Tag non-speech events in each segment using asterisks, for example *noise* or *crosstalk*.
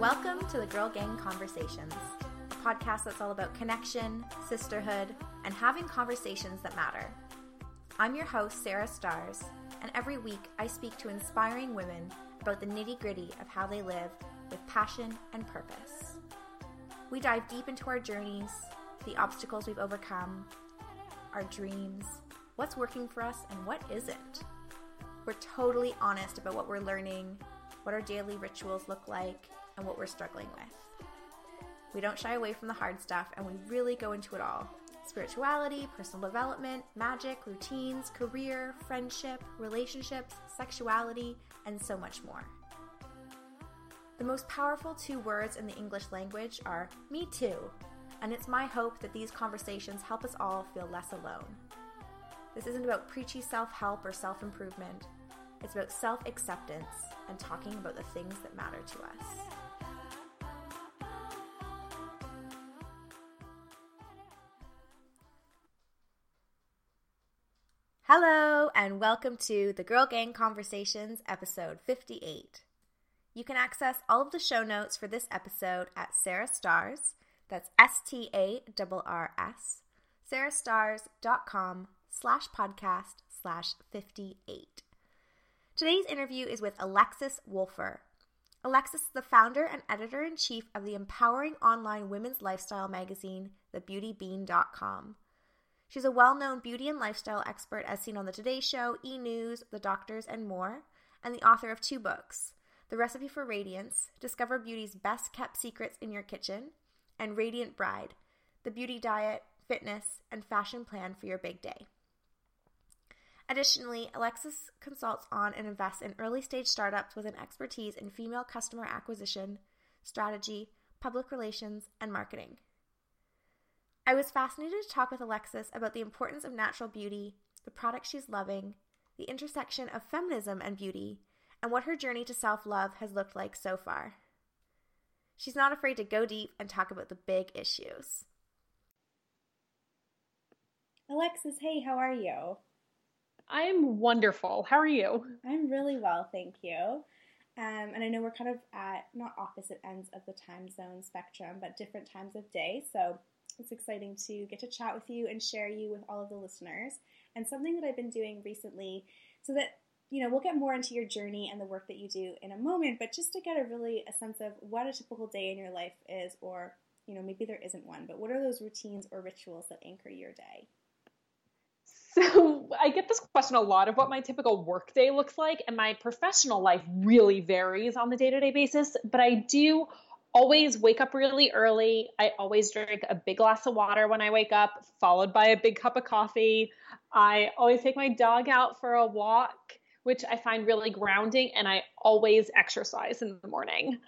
Welcome to the Girl Gang Conversations, a podcast that's all about connection, sisterhood, and having conversations that matter. I'm your host, Sarah Starrs, and every week I speak to inspiring women about the nitty gritty of how they live with passion and purpose. We dive deep into our journeys, the obstacles we've overcome, our dreams, what's working for us, and what isn't. We're totally honest about what we're learning, what our daily rituals look like, and what we're struggling with. We don't shy away from the hard stuff, and we really go into it all spirituality, personal development, magic, routines, career, friendship, relationships, sexuality, and so much more. The most powerful two words in the English language are me too, and it's my hope that these conversations help us all feel less alone. This isn't about preachy self help or self improvement, it's about self acceptance and talking about the things that matter to us. Hello, and welcome to the Girl Gang Conversations, episode 58. You can access all of the show notes for this episode at Sarah Starrs, that's S T A R R S, sarahstarrs.com slash podcast slash 58. Today's interview is with Alexis Wolfer. Alexis is the founder and editor in chief of the empowering online women's lifestyle magazine, thebeautybean.com. She's a well known beauty and lifestyle expert as seen on The Today Show, E! News, The Doctors, and more, and the author of two books The Recipe for Radiance Discover Beauty's Best Kept Secrets in Your Kitchen, and Radiant Bride The Beauty Diet, Fitness, and Fashion Plan for Your Big Day. Additionally, Alexis consults on and invests in early stage startups with an expertise in female customer acquisition, strategy, public relations, and marketing. I was fascinated to talk with Alexis about the importance of natural beauty, the products she's loving, the intersection of feminism and beauty, and what her journey to self love has looked like so far. She's not afraid to go deep and talk about the big issues. Alexis, hey, how are you? I'm wonderful. How are you? I'm really well, thank you. Um, and I know we're kind of at not opposite ends of the time zone spectrum, but different times of day. So it's exciting to get to chat with you and share you with all of the listeners. And something that I've been doing recently so that you know, we'll get more into your journey and the work that you do in a moment, but just to get a really a sense of what a typical day in your life is or, you know, maybe there isn't one, but what are those routines or rituals that anchor your day? So I get this question a lot of what my typical work day looks like, and my professional life really varies on the day to day basis. But I do always wake up really early. I always drink a big glass of water when I wake up, followed by a big cup of coffee. I always take my dog out for a walk, which I find really grounding, and I always exercise in the morning.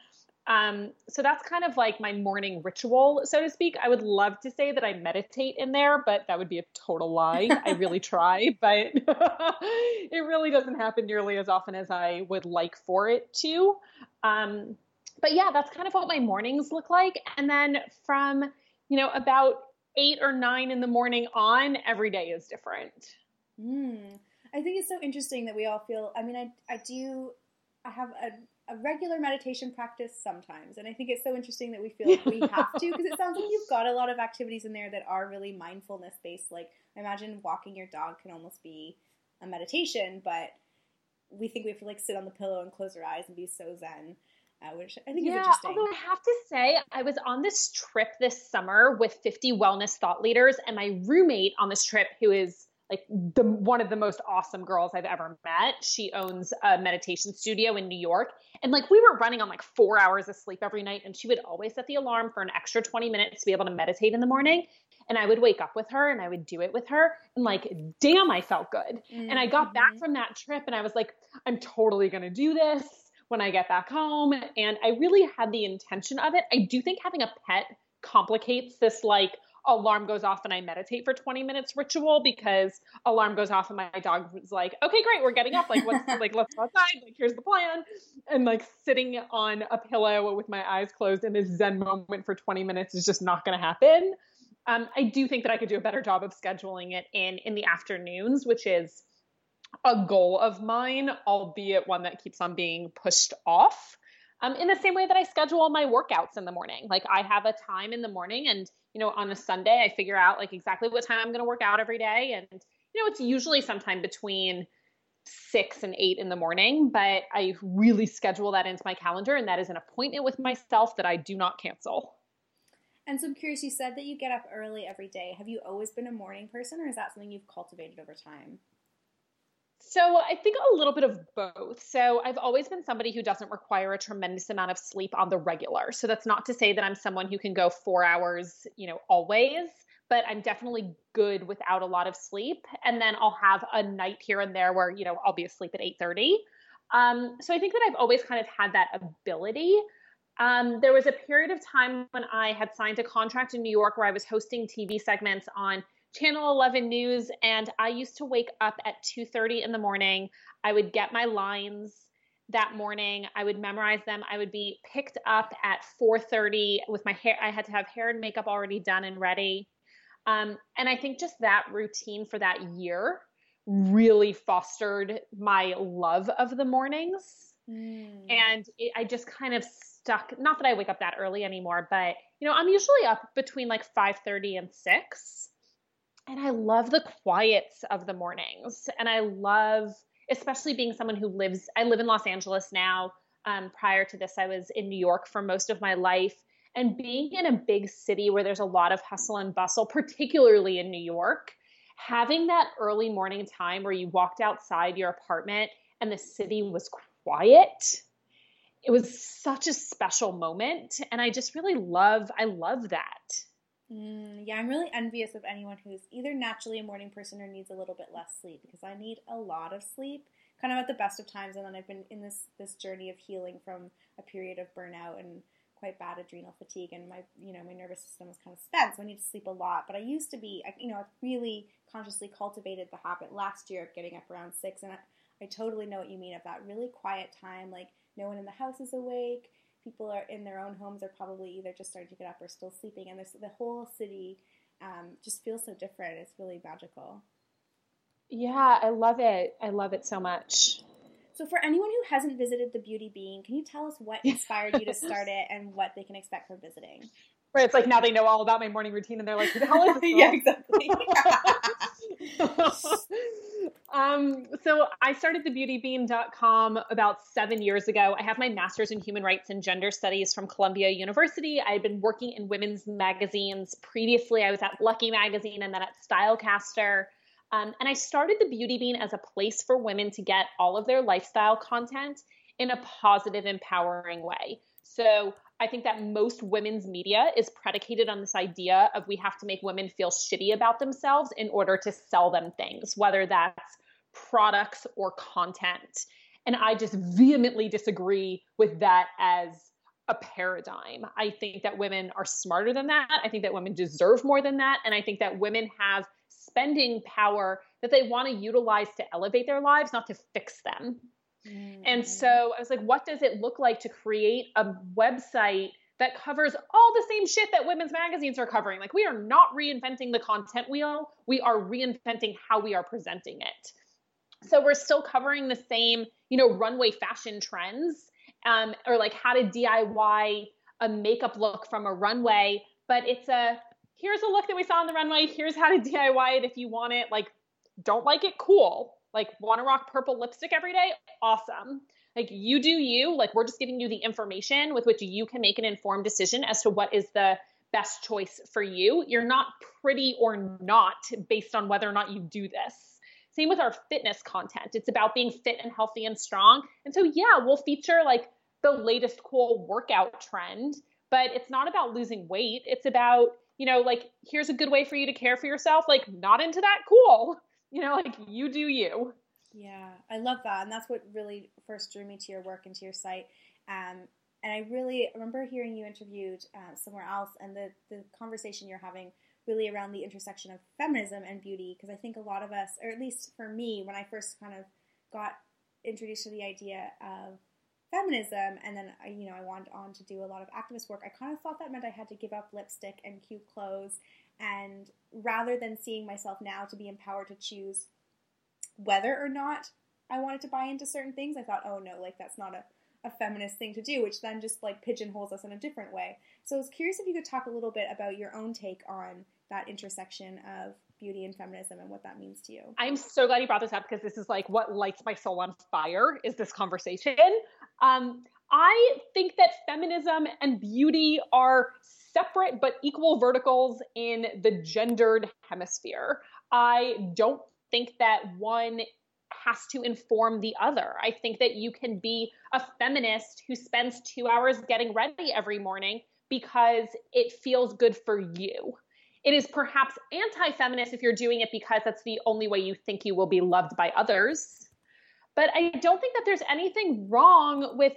Um, so that's kind of like my morning ritual, so to speak. I would love to say that I meditate in there, but that would be a total lie. *laughs* I really try, but *laughs* it really doesn't happen nearly as often as I would like for it to. Um, but yeah, that's kind of what my mornings look like. And then from, you know, about eight or nine in the morning on, every day is different. Mm. I think it's so interesting that we all feel, I mean, I, I do, I have a, a regular meditation practice sometimes. And I think it's so interesting that we feel like we *laughs* have to, because it sounds like you've got a lot of activities in there that are really mindfulness based. Like, I imagine walking your dog can almost be a meditation, but we think we have to like sit on the pillow and close our eyes and be so zen uh, which I think yeah, is interesting. Although I have to say, I was on this trip this summer with 50 wellness thought leaders, and my roommate on this trip, who is like the one of the most awesome girls I've ever met. She owns a meditation studio in New York. And like we were running on like four hours of sleep every night. And she would always set the alarm for an extra 20 minutes to be able to meditate in the morning. And I would wake up with her and I would do it with her. And like, damn, I felt good. Mm-hmm. And I got back mm-hmm. from that trip and I was like, I'm totally going to do this when I get back home. And I really had the intention of it. I do think having a pet complicates this like alarm goes off and I meditate for 20 minutes ritual because alarm goes off and my dog was like, okay, great, we're getting up. Like, what's *laughs* like, let's go outside. Like, here's the plan. And like sitting on a pillow with my eyes closed in this Zen moment for 20 minutes is just not going to happen. Um, I do think that I could do a better job of scheduling it in in the afternoons, which is a goal of mine, albeit one that keeps on being pushed off. Um, in the same way that I schedule my workouts in the morning. Like I have a time in the morning and, you know, on a Sunday, I figure out like exactly what time I'm going to work out every day. And, you know, it's usually sometime between six and eight in the morning, but I really schedule that into my calendar. And that is an appointment with myself that I do not cancel. And so I'm curious, you said that you get up early every day. Have you always been a morning person or is that something you've cultivated over time? So I think a little bit of both. So I've always been somebody who doesn't require a tremendous amount of sleep on the regular. So that's not to say that I'm someone who can go four hours, you know, always, but I'm definitely good without a lot of sleep. And then I'll have a night here and there where, you know, I'll be asleep at 8:30. Um, so I think that I've always kind of had that ability. Um, there was a period of time when I had signed a contract in New York where I was hosting TV segments on Channel 11 News, and I used to wake up at 2:30 in the morning. I would get my lines that morning. I would memorize them. I would be picked up at 4:30 with my hair. I had to have hair and makeup already done and ready. Um, and I think just that routine for that year really fostered my love of the mornings. Mm. And it, I just kind of stuck. Not that I wake up that early anymore, but you know, I'm usually up between like 5:30 and 6 and I love the quiets of the mornings. And I love, especially being someone who lives, I live in Los Angeles now. Um, prior to this, I was in New York for most of my life. And being in a big city where there's a lot of hustle and bustle, particularly in New York, having that early morning time where you walked outside your apartment and the city was quiet it was such a special moment and i just really love i love that Mm, yeah, I'm really envious of anyone who's either naturally a morning person or needs a little bit less sleep because I need a lot of sleep, kind of at the best of times. And then I've been in this this journey of healing from a period of burnout and quite bad adrenal fatigue, and my you know my nervous system was kind of spent, so I need to sleep a lot. But I used to be, you know, I really consciously cultivated the habit last year of getting up around six, and I, I totally know what you mean of that really quiet time, like no one in the house is awake people are in their own homes are probably either just starting to get up or still sleeping, and there's the whole city um, just feels so different. It's really magical. Yeah, I love it. I love it so much. So, for anyone who hasn't visited the Beauty Bean, can you tell us what *laughs* inspired you to start it and what they can expect from visiting? Where it's like now they know all about my morning routine and they're like, the hell is this? *laughs* yeah, exactly. *laughs* um, so I started thebeautybean.com about seven years ago. I have my master's in human rights and gender studies from Columbia University. I had been working in women's magazines previously. I was at Lucky Magazine and then at Stylecaster. Um, and I started the Beauty Bean as a place for women to get all of their lifestyle content in a positive, empowering way. So I think that most women's media is predicated on this idea of we have to make women feel shitty about themselves in order to sell them things, whether that's products or content. And I just vehemently disagree with that as a paradigm. I think that women are smarter than that. I think that women deserve more than that. And I think that women have spending power that they want to utilize to elevate their lives, not to fix them. Mm. And so I was like, what does it look like to create a website that covers all the same shit that women's magazines are covering? Like, we are not reinventing the content wheel, we are reinventing how we are presenting it. So we're still covering the same, you know, runway fashion trends, um, or like how to DIY a makeup look from a runway, but it's a here's a look that we saw on the runway. Here's how to DIY it if you want it. Like, don't like it, cool. Like, want to rock purple lipstick every day? Awesome. Like, you do you. Like, we're just giving you the information with which you can make an informed decision as to what is the best choice for you. You're not pretty or not based on whether or not you do this. Same with our fitness content. It's about being fit and healthy and strong. And so, yeah, we'll feature like the latest cool workout trend, but it's not about losing weight. It's about, you know, like, here's a good way for you to care for yourself. Like, not into that? Cool you know, like you do you. Yeah, I love that. And that's what really first drew me to your work and to your site. Um, and I really remember hearing you interviewed uh, somewhere else and the, the conversation you're having really around the intersection of feminism and beauty. Because I think a lot of us, or at least for me, when I first kind of got introduced to the idea of feminism and then I, you know I went on to do a lot of activist work I kind of thought that meant I had to give up lipstick and cute clothes and rather than seeing myself now to be empowered to choose whether or not I wanted to buy into certain things, I thought, oh no, like that's not a, a feminist thing to do, which then just like pigeonholes us in a different way. So I was curious if you could talk a little bit about your own take on that intersection of beauty and feminism and what that means to you. I'm so glad you brought this up because this is like what lights my soul on fire is this conversation. Um, I think that feminism and beauty are separate but equal verticals in the gendered hemisphere. I don't think that one has to inform the other. I think that you can be a feminist who spends two hours getting ready every morning because it feels good for you. It is perhaps anti feminist if you're doing it because that's the only way you think you will be loved by others. But I don't think that there's anything wrong with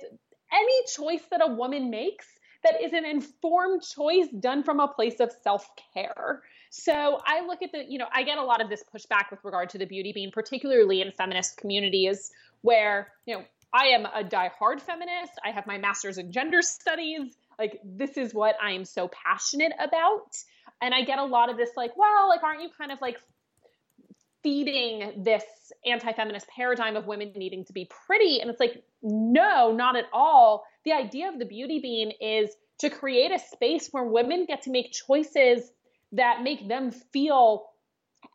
any choice that a woman makes that is an informed choice done from a place of self care. So I look at the, you know, I get a lot of this pushback with regard to the beauty bean, particularly in feminist communities, where, you know, I am a die-hard feminist. I have my master's in gender studies. Like, this is what I am so passionate about. And I get a lot of this, like, well, like, aren't you kind of like feeding this anti-feminist paradigm of women needing to be pretty. And it's like no not at all. The idea of the beauty bean is to create a space where women get to make choices that make them feel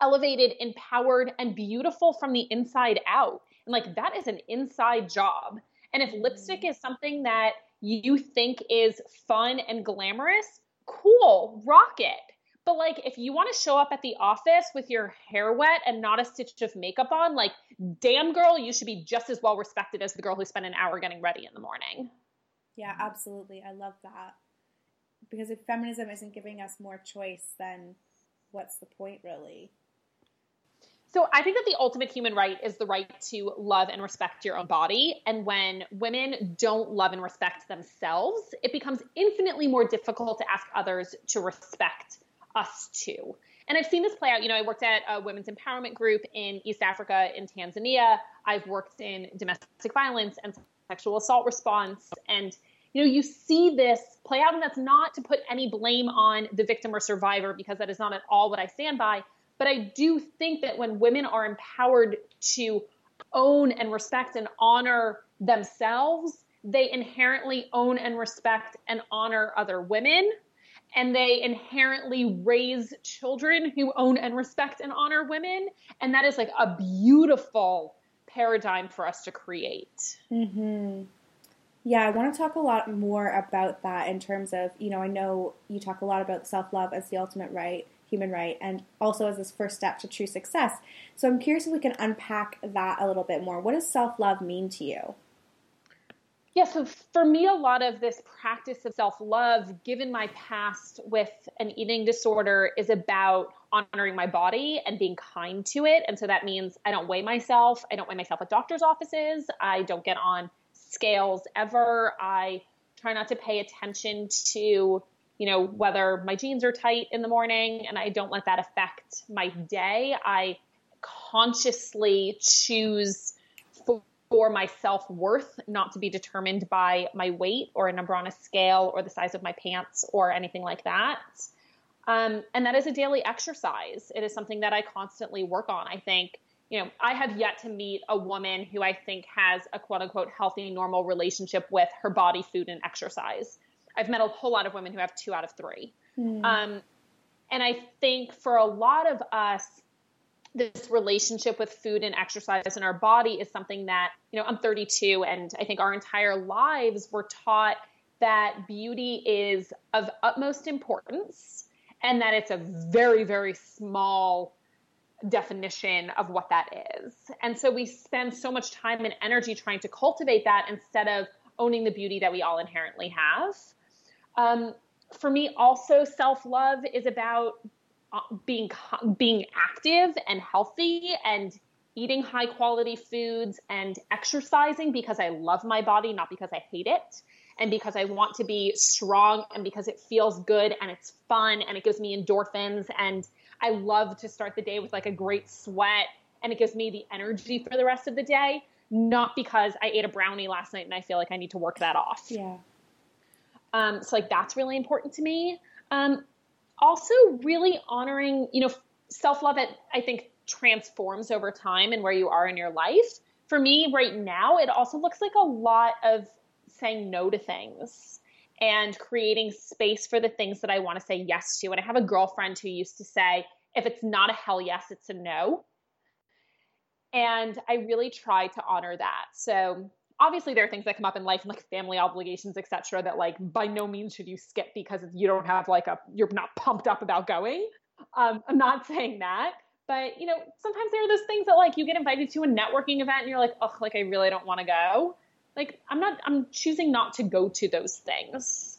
elevated empowered and beautiful from the inside out. And like that is an inside job. And if lipstick mm. is something that you think is fun and glamorous cool rock it but like, if you want to show up at the office with your hair wet and not a stitch of makeup on, like, damn girl, you should be just as well respected as the girl who spent an hour getting ready in the morning. Yeah, absolutely. I love that. Because if feminism isn't giving us more choice, then what's the point, really? So I think that the ultimate human right is the right to love and respect your own body. And when women don't love and respect themselves, it becomes infinitely more difficult to ask others to respect us too. And I've seen this play out. You know, I worked at a women's empowerment group in East Africa, in Tanzania. I've worked in domestic violence and sexual assault response. And, you know, you see this play out, and that's not to put any blame on the victim or survivor, because that is not at all what I stand by. But I do think that when women are empowered to own and respect and honor themselves, they inherently own and respect and honor other women and they inherently raise children who own and respect and honor women. And that is like a beautiful paradigm for us to create. Mm-hmm. Yeah, I want to talk a lot more about that in terms of, you know, I know you talk a lot about self love as the ultimate right, human right, and also as this first step to true success. So I'm curious if we can unpack that a little bit more. What does self love mean to you? Yeah, so for me, a lot of this practice of self love, given my past with an eating disorder, is about honoring my body and being kind to it. And so that means I don't weigh myself. I don't weigh myself at doctor's offices. I don't get on scales ever. I try not to pay attention to, you know, whether my jeans are tight in the morning and I don't let that affect my day. I consciously choose for my self worth not to be determined by my weight or a number on a scale or the size of my pants or anything like that. Um, and that is a daily exercise. It is something that I constantly work on. I think, you know, I have yet to meet a woman who I think has a quote unquote healthy, normal relationship with her body, food, and exercise. I've met a whole lot of women who have two out of three. Mm. Um, and I think for a lot of us, this relationship with food and exercise in our body is something that, you know, I'm 32 and I think our entire lives were taught that beauty is of utmost importance and that it's a very, very small definition of what that is. And so we spend so much time and energy trying to cultivate that instead of owning the beauty that we all inherently have. Um, for me, also, self love is about being being active and healthy and eating high quality foods and exercising because I love my body, not because I hate it, and because I want to be strong and because it feels good and it's fun and it gives me endorphins and I love to start the day with like a great sweat and it gives me the energy for the rest of the day, not because I ate a brownie last night and I feel like I need to work that off. Yeah. Um, so like that's really important to me. Um, also really honoring, you know, self love it, I think transforms over time and where you are in your life. For me right now, it also looks like a lot of saying no to things and creating space for the things that I want to say yes to. And I have a girlfriend who used to say, if it's not a hell yes, it's a no. And I really try to honor that. So obviously there are things that come up in life like family obligations, etc., that like by no means should you skip because you don't have like a you're not pumped up about going. Um, I'm not *laughs* saying that. But you know, sometimes there are those things that like you get invited to a networking event and you're like, oh, like I really don't want to go. Like I'm not I'm choosing not to go to those things.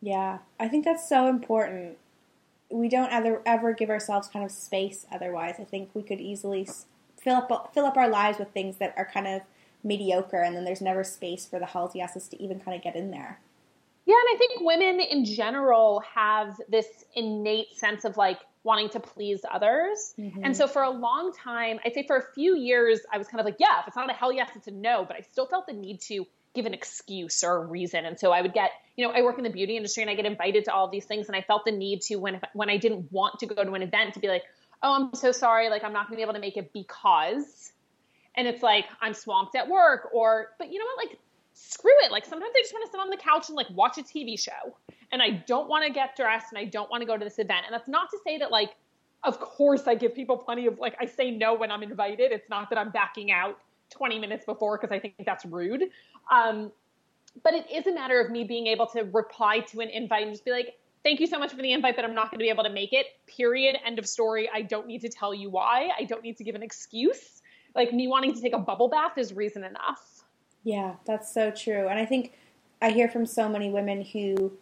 Yeah. I think that's so important. We don't ever ever give ourselves kind of space otherwise. I think we could easily fill up fill up our lives with things that are kind of mediocre and then there's never space for the hells yeses to even kind of get in there. Yeah, and I think women in general have this innate sense of like wanting to please others. Mm-hmm. And so for a long time, I'd say for a few years, I was kind of like, yeah, if it's not a hell yes, it's a no. But I still felt the need to give an excuse or a reason. And so I would get, you know, I work in the beauty industry and I get invited to all these things. And I felt the need to, when, when I didn't want to go to an event, to be like, oh, I'm so sorry. Like, I'm not going to be able to make it because. And it's like, I'm swamped at work. Or, but you know what? Like, screw it. Like sometimes I just want to sit on the couch and like watch a TV show and I don't want to get dressed and I don't want to go to this event. And that's not to say that like, of course I give people plenty of like, I say no when I'm invited. It's not that I'm backing out 20 minutes before because I think that's rude. Um, but it is a matter of me being able to reply to an invite and just be like, thank you so much for the invite, but I'm not going to be able to make it. Period. End of story. I don't need to tell you why. I don't need to give an excuse. Like me wanting to take a bubble bath is reason enough. Yeah, that's so true. And I think I hear from so many women who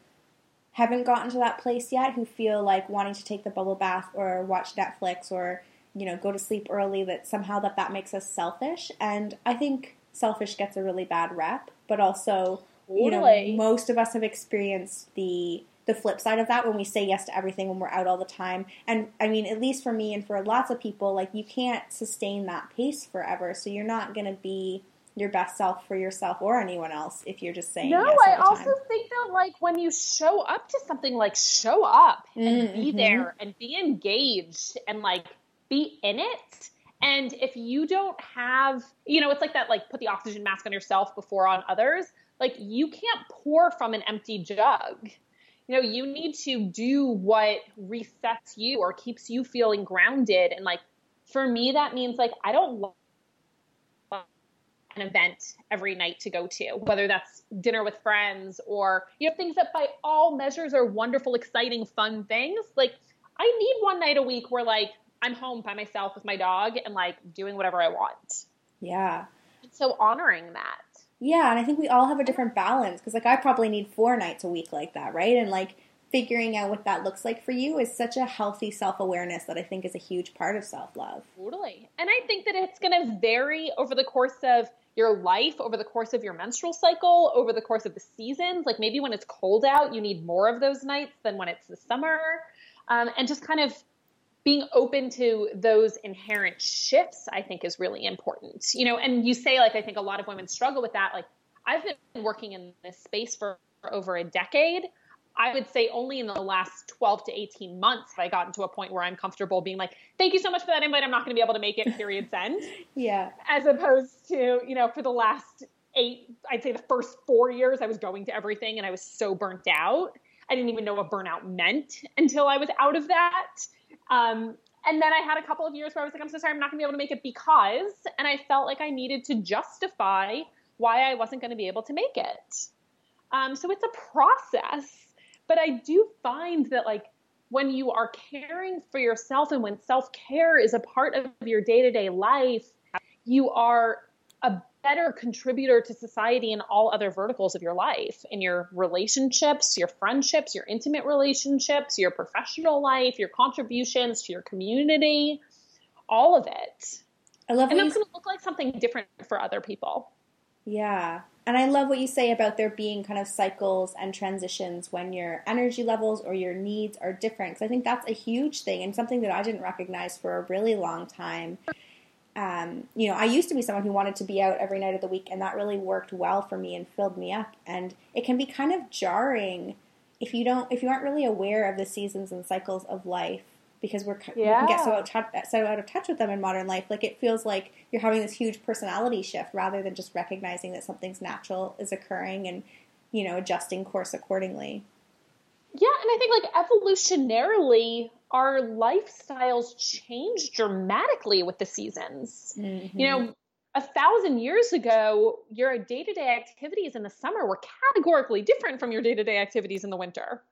haven't gotten to that place yet, who feel like wanting to take the bubble bath or watch Netflix or you know go to sleep early that somehow that that makes us selfish. And I think selfish gets a really bad rep, but also you know most of us have experienced the the flip side of that when we say yes to everything when we're out all the time. And I mean, at least for me and for lots of people, like you can't sustain that pace forever. So you're not going to be your best self for yourself or anyone else if you're just saying no yes i also think that like when you show up to something like show up and mm-hmm. be there and be engaged and like be in it and if you don't have you know it's like that like put the oxygen mask on yourself before on others like you can't pour from an empty jug you know you need to do what resets you or keeps you feeling grounded and like for me that means like i don't want an event every night to go to, whether that's dinner with friends or, you know, things that by all measures are wonderful, exciting, fun things. Like, I need one night a week where, like, I'm home by myself with my dog and, like, doing whatever I want. Yeah. So honoring that. Yeah. And I think we all have a different balance because, like, I probably need four nights a week like that, right? And, like, figuring out what that looks like for you is such a healthy self awareness that I think is a huge part of self love. Totally. And I think that it's going to vary over the course of your life over the course of your menstrual cycle, over the course of the seasons. Like maybe when it's cold out, you need more of those nights than when it's the summer. Um, and just kind of being open to those inherent shifts, I think is really important. You know, and you say, like, I think a lot of women struggle with that. Like, I've been working in this space for over a decade. I would say only in the last 12 to 18 months have I gotten to a point where I'm comfortable being like, thank you so much for that invite. I'm not going to be able to make it, period, send. *laughs* yeah. As opposed to, you know, for the last eight, I'd say the first four years, I was going to everything and I was so burnt out. I didn't even know what burnout meant until I was out of that. Um, and then I had a couple of years where I was like, I'm so sorry, I'm not going to be able to make it because, and I felt like I needed to justify why I wasn't going to be able to make it. Um, so it's a process but I do find that like when you are caring for yourself and when self care is a part of your day to day life, you are a better contributor to society in all other verticals of your life in your relationships, your friendships, your intimate relationships, your professional life, your contributions to your community, all of it. I love And that's going to look like something different for other people. Yeah. And I love what you say about there being kind of cycles and transitions when your energy levels or your needs are different. Because I think that's a huge thing and something that I didn't recognize for a really long time. Um, you know, I used to be someone who wanted to be out every night of the week, and that really worked well for me and filled me up. And it can be kind of jarring if you don't, if you aren't really aware of the seasons and cycles of life because we're yeah. we can get so out, so out of touch with them in modern life. Like it feels like you're having this huge personality shift rather than just recognizing that something's natural is occurring and you know adjusting course accordingly. Yeah, and I think like evolutionarily, our lifestyles change dramatically with the seasons. Mm-hmm. You know, a thousand years ago, your day to day activities in the summer were categorically different from your day to day activities in the winter.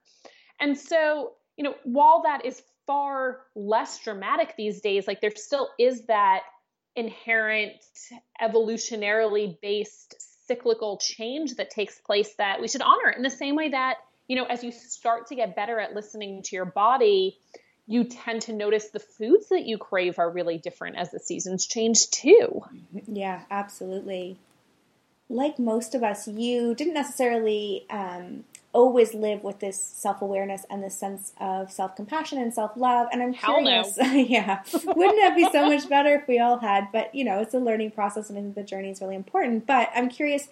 And so, you know, while that is far less dramatic these days, like there still is that inherent evolutionarily based cyclical change that takes place that we should honor in the same way that, you know, as you start to get better at listening to your body, you tend to notice the foods that you crave are really different as the seasons change too. Yeah, absolutely. Like most of us, you didn't necessarily um, always live with this self awareness and this sense of self compassion and self love. And I'm Hell curious, no. *laughs* yeah, wouldn't that be so much better if we all had? But you know, it's a learning process, and I think the journey is really important. But I'm curious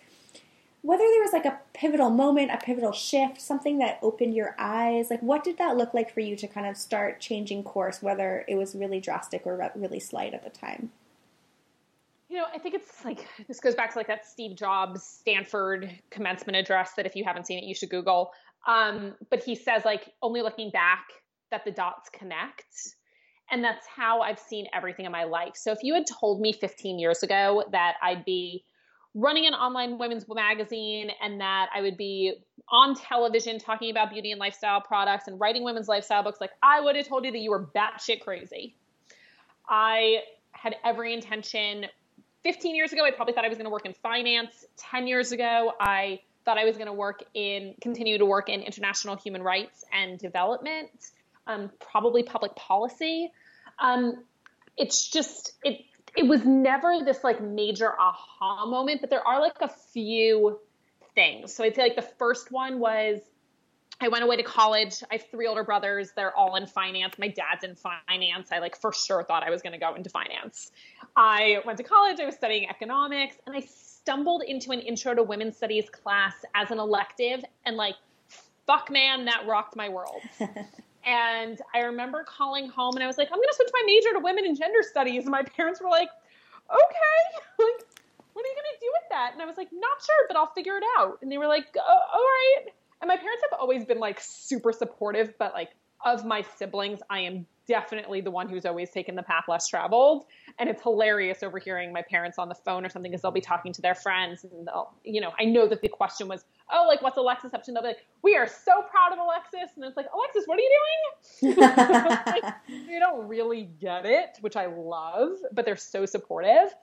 whether there was like a pivotal moment, a pivotal shift, something that opened your eyes. Like, what did that look like for you to kind of start changing course, whether it was really drastic or really slight at the time? You know, I think it's like *laughs* this goes back to like that Steve Jobs Stanford commencement address that if you haven't seen it, you should Google. Um, but he says like only looking back that the dots connect. And that's how I've seen everything in my life. So if you had told me 15 years ago that I'd be running an online women's magazine and that I would be on television talking about beauty and lifestyle products and writing women's lifestyle books, like I would have told you that you were batshit crazy. I had every intention. 15 years ago, I probably thought I was going to work in finance. 10 years ago, I thought I was going to work in, continue to work in international human rights and development, um, probably public policy. Um, it's just, it, it was never this like major aha moment, but there are like a few things. So I'd say like the first one was I went away to college. I have three older brothers. They're all in finance. My dad's in finance. I like for sure thought I was going to go into finance. I went to college. I was studying economics and I stumbled into an intro to women's studies class as an elective and like fuck man that rocked my world. *laughs* And I remember calling home and I was like, I'm going to switch my major to women and gender studies. And my parents were like, okay, *laughs* like, what are you going to do with that? And I was like, not sure, but I'll figure it out. And they were like, oh, all right. And my parents have always been like super supportive, but like of my siblings, I am definitely the one who's always taken the path less traveled. And it's hilarious overhearing my parents on the phone or something because they'll be talking to their friends and they'll, you know, I know that the question was, oh, like, what's Alexis up to? And they'll be like, we are so proud of Alexis. And it's like, Alexis, what are you doing? *laughs* like, they don't really get it, which I love, but they're so supportive.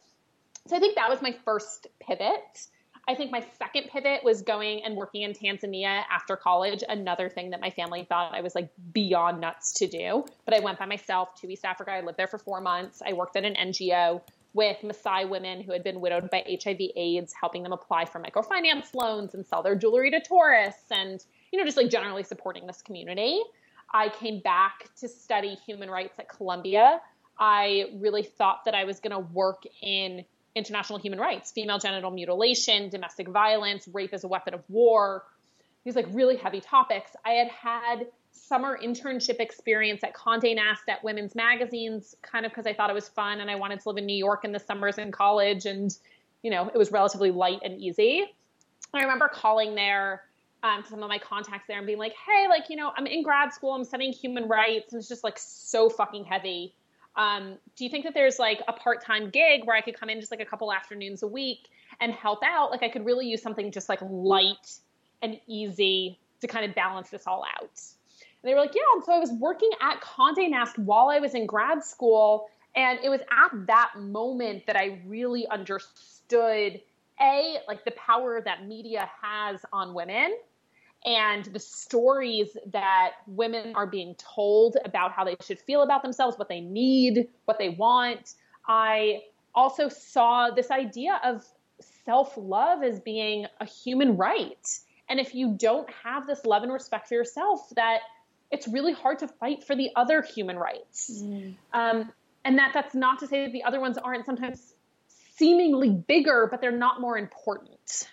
So I think that was my first pivot. I think my second pivot was going and working in Tanzania after college, another thing that my family thought I was like beyond nuts to do. But I went by myself to East Africa. I lived there for four months. I worked at an NGO with Maasai women who had been widowed by HIV AIDS, helping them apply for microfinance loans and sell their jewelry to tourists and, you know, just like generally supporting this community. I came back to study human rights at Columbia. I really thought that I was going to work in international human rights, female genital mutilation, domestic violence, rape as a weapon of war, these like really heavy topics. I had had summer internship experience at Condé Nast at women's magazines, kind of because I thought it was fun and I wanted to live in New York in the summers in college, and you know it was relatively light and easy. I remember calling there um, to some of my contacts there and being like, "Hey, like you know, I'm in grad school, I'm studying human rights, and it's just like so fucking heavy." Um, do you think that there's like a part-time gig where I could come in just like a couple afternoons a week and help out? Like I could really use something just like light and easy to kind of balance this all out. And they were like, yeah. And so I was working at Condé Nast while I was in grad school. And it was at that moment that I really understood a like the power that media has on women and the stories that women are being told about how they should feel about themselves, what they need, what they want. I also saw this idea of self love as being a human right. And if you don't have this love and respect for yourself, that it's really hard to fight for the other human rights. Mm. Um, and that that's not to say that the other ones aren't sometimes seemingly bigger, but they're not more important.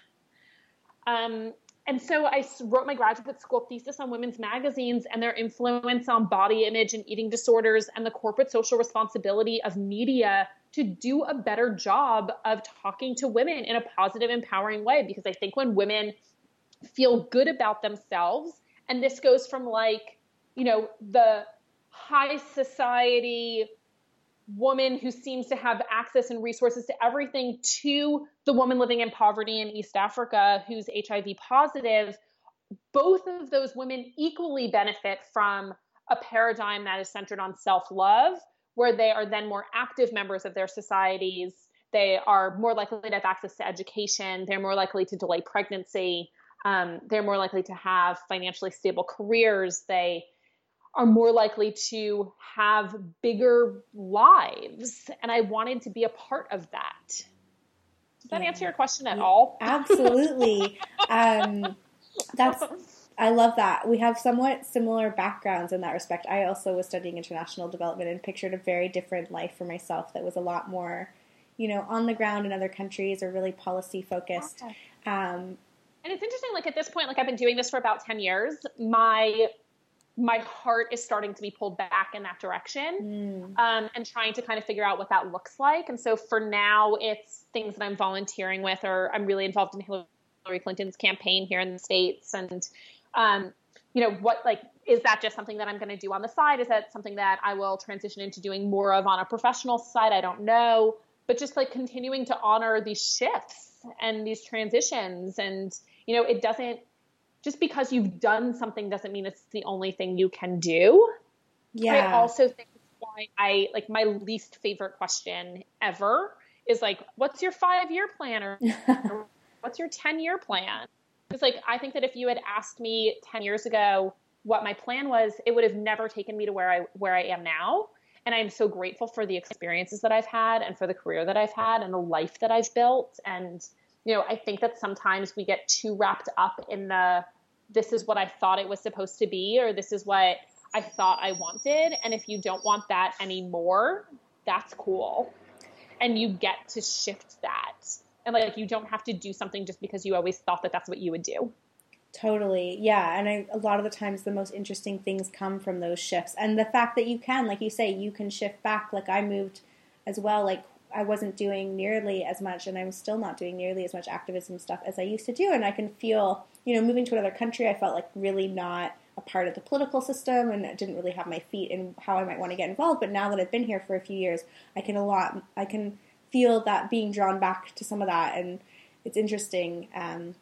Um, and so I wrote my graduate school thesis on women's magazines and their influence on body image and eating disorders and the corporate social responsibility of media to do a better job of talking to women in a positive, empowering way. Because I think when women feel good about themselves, and this goes from like, you know, the high society woman who seems to have access and resources to everything to the woman living in poverty in East Africa who's HIV positive, both of those women equally benefit from a paradigm that is centered on self love, where they are then more active members of their societies. They are more likely to have access to education. They're more likely to delay pregnancy. Um, they're more likely to have financially stable careers. They are more likely to have bigger lives. And I wanted to be a part of that. Does that yeah. answer your question at yeah, all? *laughs* Absolutely. um, that's I love that. We have somewhat similar backgrounds in that respect. I also was studying international development and pictured a very different life for myself that was a lot more, you know, on the ground in other countries or really policy focused. Okay. Um, and it's interesting, like at this point, like I've been doing this for about 10 years. My my heart is starting to be pulled back in that direction mm. um, and trying to kind of figure out what that looks like. And so for now, it's things that I'm volunteering with, or I'm really involved in Hillary Clinton's campaign here in the States. And, um, you know, what, like, is that just something that I'm going to do on the side? Is that something that I will transition into doing more of on a professional side? I don't know. But just like continuing to honor these shifts and these transitions. And, you know, it doesn't, just because you've done something doesn't mean it's the only thing you can do. Yeah. I also think why I like my least favorite question ever is like, what's your five year plan or, *laughs* what's your 10 year plan? It's like, I think that if you had asked me 10 years ago what my plan was, it would have never taken me to where I, where I am now. And I'm so grateful for the experiences that I've had and for the career that I've had and the life that I've built. And, you know, I think that sometimes we get too wrapped up in the this is what I thought it was supposed to be, or this is what I thought I wanted. And if you don't want that anymore, that's cool. And you get to shift that. And like, you don't have to do something just because you always thought that that's what you would do. Totally. Yeah. And I, a lot of the times, the most interesting things come from those shifts. And the fact that you can, like you say, you can shift back. Like I moved as well, like I wasn't doing nearly as much, and I'm still not doing nearly as much activism stuff as I used to do. And I can feel, you know, moving to another country, I felt like really not a part of the political system and didn't really have my feet in how I might want to get involved. But now that I've been here for a few years, I can a lot, I can feel that being drawn back to some of that, and it's interesting. Um,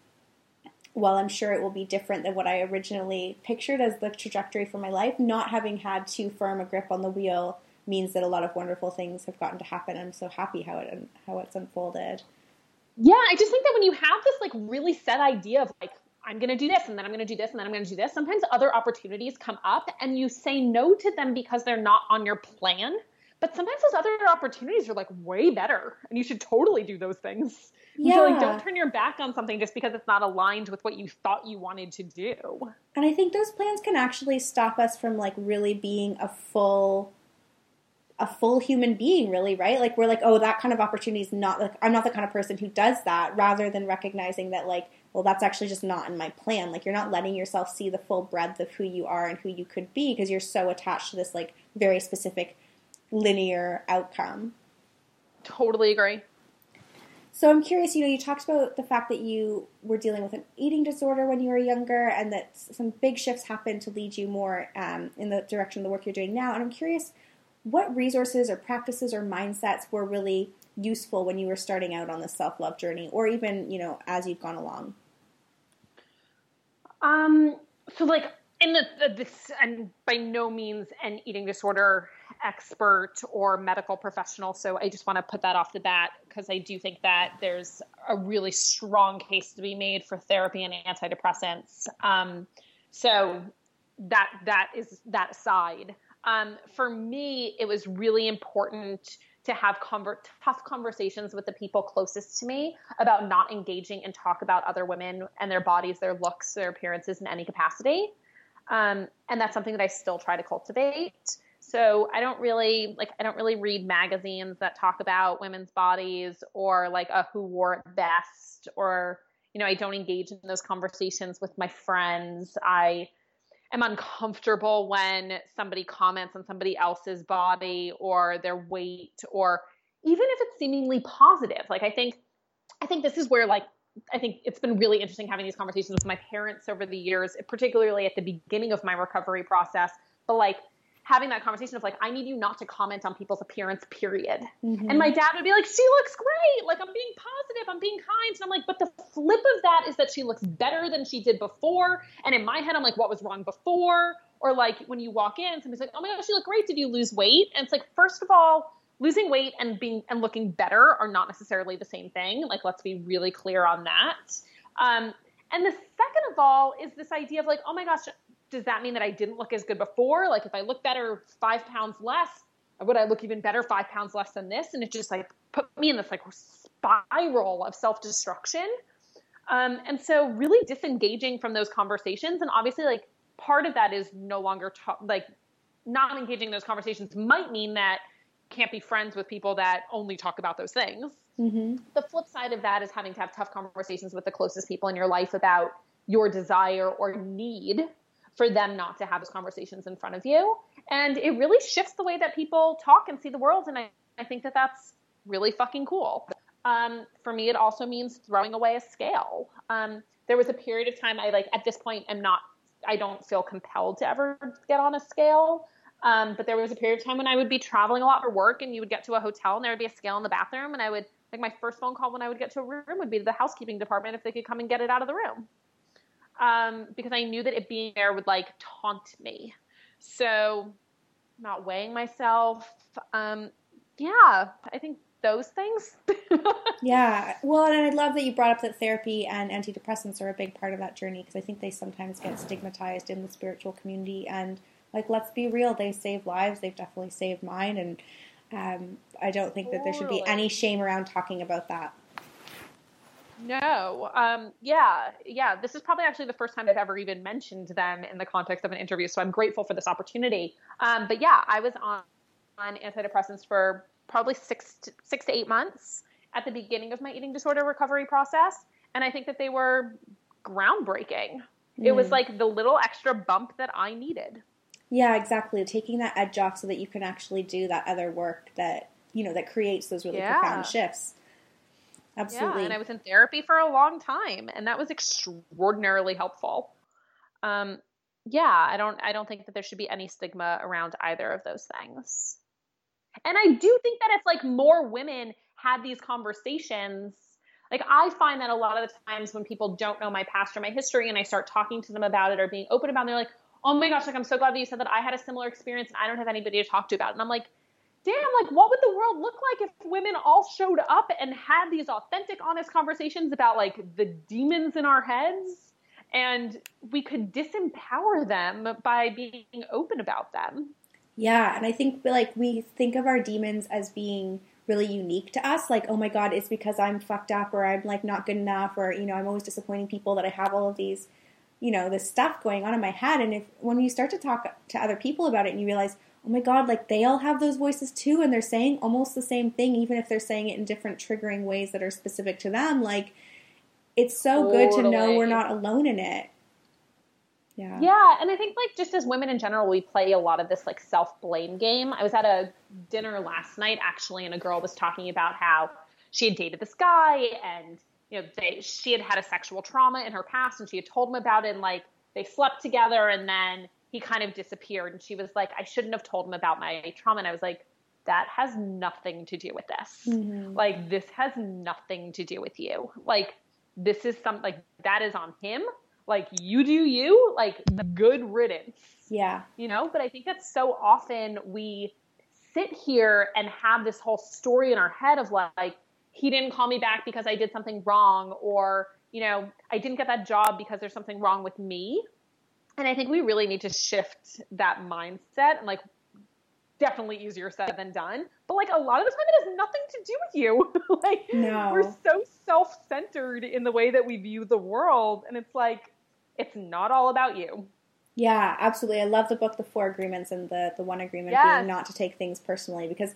while I'm sure it will be different than what I originally pictured as the trajectory for my life, not having had too firm a grip on the wheel means that a lot of wonderful things have gotten to happen. I'm so happy how it how it's unfolded. Yeah, I just think that when you have this like really set idea of like I'm going to do this and then I'm going to do this and then I'm going to do this, sometimes other opportunities come up and you say no to them because they're not on your plan. But sometimes those other opportunities are like way better and you should totally do those things. Yeah. So like don't turn your back on something just because it's not aligned with what you thought you wanted to do. And I think those plans can actually stop us from like really being a full a full human being really right? Like we're like oh that kind of opportunity is not like i'm not the kind of person who does that rather than recognizing that like well that's actually just not in my plan. Like you're not letting yourself see the full breadth of who you are and who you could be because you're so attached to this like very specific linear outcome. Totally agree. So i'm curious you know you talked about the fact that you were dealing with an eating disorder when you were younger and that some big shifts happened to lead you more um, in the direction of the work you're doing now and i'm curious what resources or practices or mindsets were really useful when you were starting out on the self love journey, or even you know as you've gone along? Um. So like in the, the this and by no means an eating disorder expert or medical professional so i just want to put that off the bat because i do think that there's a really strong case to be made for therapy and antidepressants um, so that that is that aside um, for me, it was really important to have conver- tough conversations with the people closest to me about not engaging and talk about other women and their bodies, their looks, their appearances in any capacity. Um, and that's something that I still try to cultivate. So I don't really like I don't really read magazines that talk about women's bodies or like a who wore it best or you know, I don't engage in those conversations with my friends. I am uncomfortable when somebody comments on somebody else's body or their weight or even if it's seemingly positive. Like I think I think this is where like I think it's been really interesting having these conversations with my parents over the years, particularly at the beginning of my recovery process. But like having that conversation of like, I need you not to comment on people's appearance, period. Mm-hmm. And my dad would be like, she looks great. Like, I'm being positive, I'm being kind. And I'm like, but the flip of that is that she looks better than she did before. And in my head, I'm like, what was wrong before? Or like when you walk in, somebody's like, oh my gosh, you look great. Did you lose weight? And it's like, first of all, losing weight and being and looking better are not necessarily the same thing. Like, let's be really clear on that. Um, and the second of all is this idea of like, oh my gosh, does that mean that I didn't look as good before? Like if I look better five pounds less, would I look even better five pounds less than this? And it just like put me in this like spiral of self destruction. Um, and so really disengaging from those conversations. And obviously like part of that is no longer ta- like not engaging those conversations might mean that can't be friends with people that only talk about those things. Mm-hmm. The flip side of that is having to have tough conversations with the closest people in your life about your desire or need for them not to have those conversations in front of you. And it really shifts the way that people talk and see the world. And I, I think that that's really fucking cool. Um, for me, it also means throwing away a scale. Um, there was a period of time I like at this point am not I don't feel compelled to ever get on a scale. Um, but there was a period of time when I would be traveling a lot for work and you would get to a hotel and there would be a scale in the bathroom and I would like my first phone call when I would get to a room would be to the housekeeping department if they could come and get it out of the room um, because I knew that it being there would like taunt me. So, not weighing myself. Um, yeah, I think those things. *laughs* yeah. Well, and I love that you brought up that therapy and antidepressants are a big part of that journey because I think they sometimes get stigmatized in the spiritual community. And, like, let's be real, they save lives. They've definitely saved mine. And um, I don't think that there should be any shame around talking about that. No. Um, yeah. Yeah. This is probably actually the first time I've ever even mentioned them in the context of an interview. So I'm grateful for this opportunity. Um, but yeah, I was on, on antidepressants for probably six to, six to eight months at the beginning of my eating disorder recovery process. And I think that they were groundbreaking. Mm. It was mm. like the little extra bump that I needed. Yeah, exactly. Taking that edge off so that you can actually do that other work that, you know, that creates those really yeah. profound shifts. Absolutely. Yeah, and I was in therapy for a long time, and that was extraordinarily helpful. Um, yeah, I don't I don't think that there should be any stigma around either of those things. And I do think that it's like more women had these conversations. Like I find that a lot of the times when people don't know my past or my history and I start talking to them about it or being open about it, they're like, "Oh my gosh, like I'm so glad that you said that I had a similar experience and I don't have anybody to talk to about." It. And I'm like, damn, like what would the world look like if women all showed up and had these authentic, honest conversations about like the demons in our heads? And we could disempower them by being open about them? Yeah, and I think like we think of our demons as being really unique to us. Like oh my god it's because i'm fucked up or i'm like not good enough or you know i'm always disappointing people that i have all of these you know this stuff going on in my head. And if when you start to talk to other people about it and you realize oh my god, like they all have those voices too, and they're saying almost the same thing, even if they're saying it in different triggering ways that are specific to them. Like, it's so totally. good to know we're not alone in it. Yeah. Yeah. And I think, like, just as women in general, we play a lot of this, like, self blame game. I was at a dinner last night, actually, and a girl was talking about how she had dated this guy and, you know, they, she had had a sexual trauma in her past and she had told him about it and, like, they slept together and then he kind of disappeared. And she was like, I shouldn't have told him about my trauma. And I was like, that has nothing to do with this. Mm-hmm. Like, this has nothing to do with you. Like, this is some, like, that is on him. Like, you do you, like, good riddance. Yeah. You know, but I think that so often we sit here and have this whole story in our head of like, he didn't call me back because I did something wrong, or, you know, I didn't get that job because there's something wrong with me and I think we really need to shift that mindset and like definitely easier said than done. But like a lot of the time it has nothing to do with you. *laughs* like no. we're so self-centered in the way that we view the world and it's like it's not all about you. Yeah, absolutely. I love the book The Four Agreements and the the one agreement yes. being not to take things personally because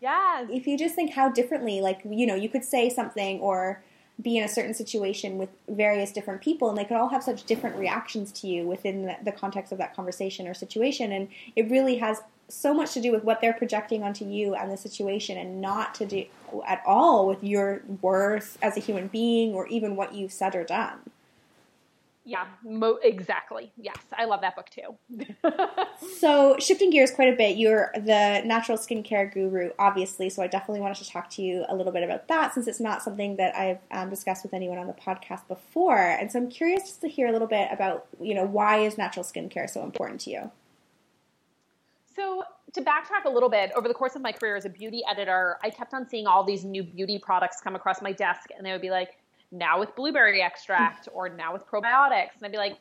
Yes. If you just think how differently like you know, you could say something or be in a certain situation with various different people and they could all have such different reactions to you within the, the context of that conversation or situation and it really has so much to do with what they're projecting onto you and the situation and not to do at all with your worth as a human being or even what you've said or done. Yeah, mo- exactly. Yes, I love that book too. *laughs* so, shifting gears quite a bit, you're the natural skincare guru, obviously. So, I definitely wanted to talk to you a little bit about that since it's not something that I've um, discussed with anyone on the podcast before. And so, I'm curious just to hear a little bit about, you know, why is natural skincare so important to you? So, to backtrack a little bit, over the course of my career as a beauty editor, I kept on seeing all these new beauty products come across my desk, and they would be like, now with blueberry extract or now with probiotics. And I'd be like,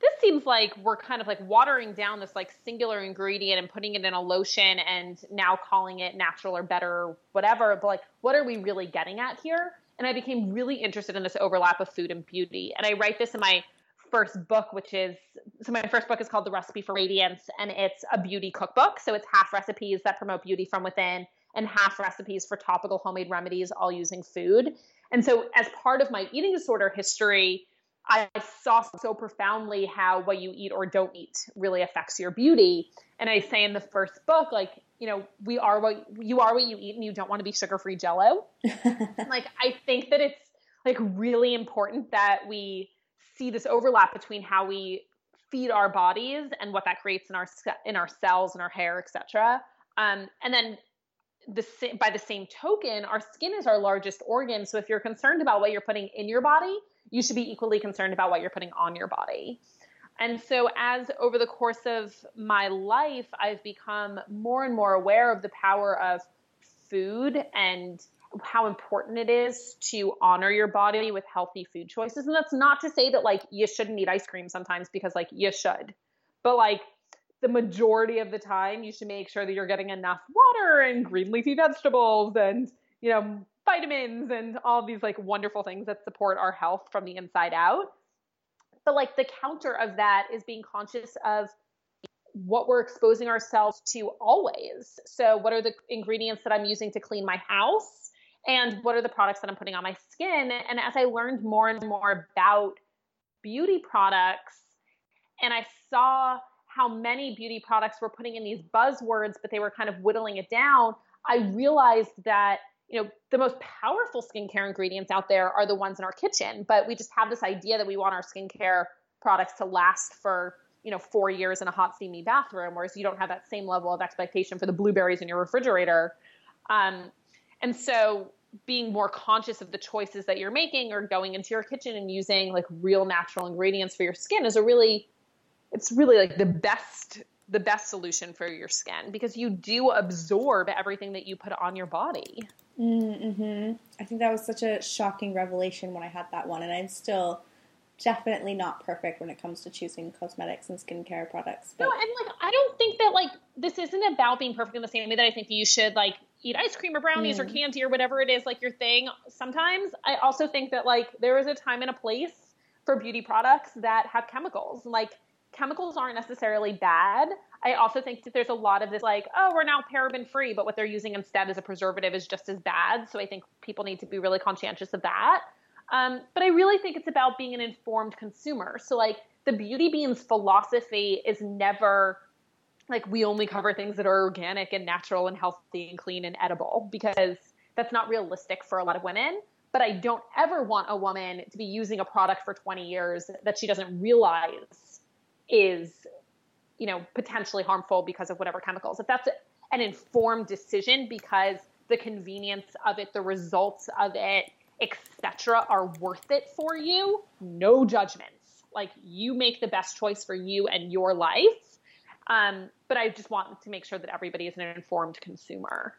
this seems like we're kind of like watering down this like singular ingredient and putting it in a lotion and now calling it natural or better or whatever. But like, what are we really getting at here? And I became really interested in this overlap of food and beauty. And I write this in my first book, which is so my first book is called The Recipe for Radiance, and it's a beauty cookbook. So it's half recipes that promote beauty from within and half recipes for topical homemade remedies, all using food. And so, as part of my eating disorder history, I saw so profoundly how what you eat or don't eat really affects your beauty. And I say in the first book, like, you know, we are what you are what you eat, and you don't want to be sugar free jello. *laughs* like, I think that it's like really important that we see this overlap between how we feed our bodies and what that creates in our in our cells and our hair, etc. Um, and then the by the same token, our skin is our largest organ. So if you're concerned about what you're putting in your body, you should be equally concerned about what you're putting on your body. And so, as over the course of my life, I've become more and more aware of the power of food and how important it is to honor your body with healthy food choices. And that's not to say that like you shouldn't eat ice cream sometimes because like you should, but like the majority of the time you should make sure that you're getting enough water and green leafy vegetables and you know vitamins and all these like wonderful things that support our health from the inside out. But like the counter of that is being conscious of what we're exposing ourselves to always. So what are the ingredients that i'm using to clean my house? And what are the products that i'm putting on my skin? And as i learned more and more about beauty products and i saw how many beauty products were putting in these buzzwords, but they were kind of whittling it down, I realized that you know the most powerful skincare ingredients out there are the ones in our kitchen. But we just have this idea that we want our skincare products to last for you know four years in a hot steamy bathroom whereas you don't have that same level of expectation for the blueberries in your refrigerator. Um, and so being more conscious of the choices that you're making or going into your kitchen and using like real natural ingredients for your skin is a really it's really like the best the best solution for your skin because you do absorb everything that you put on your body. Mm-hmm. I think that was such a shocking revelation when I had that one, and I'm still definitely not perfect when it comes to choosing cosmetics and skincare products. But... No, and like I don't think that like this isn't about being perfect in the same way that I think you should like eat ice cream or brownies mm. or candy or whatever it is like your thing. Sometimes I also think that like there is a time and a place for beauty products that have chemicals. Like chemicals aren't necessarily bad. I also think that there's a lot of this like, oh, we're now paraben free, but what they're using instead as a preservative is just as bad. So I think people need to be really conscientious of that. Um, but I really think it's about being an informed consumer. So like the beauty bean's philosophy is never like we only cover things that are organic and natural and healthy and clean and edible because that's not realistic for a lot of women. But I don't ever want a woman to be using a product for 20 years that she doesn't realize is you know potentially harmful because of whatever chemicals. If that's an informed decision because the convenience of it the results of it etc are worth it for you no judgments. Like you make the best choice for you and your life. Um, but i just want to make sure that everybody is an informed consumer.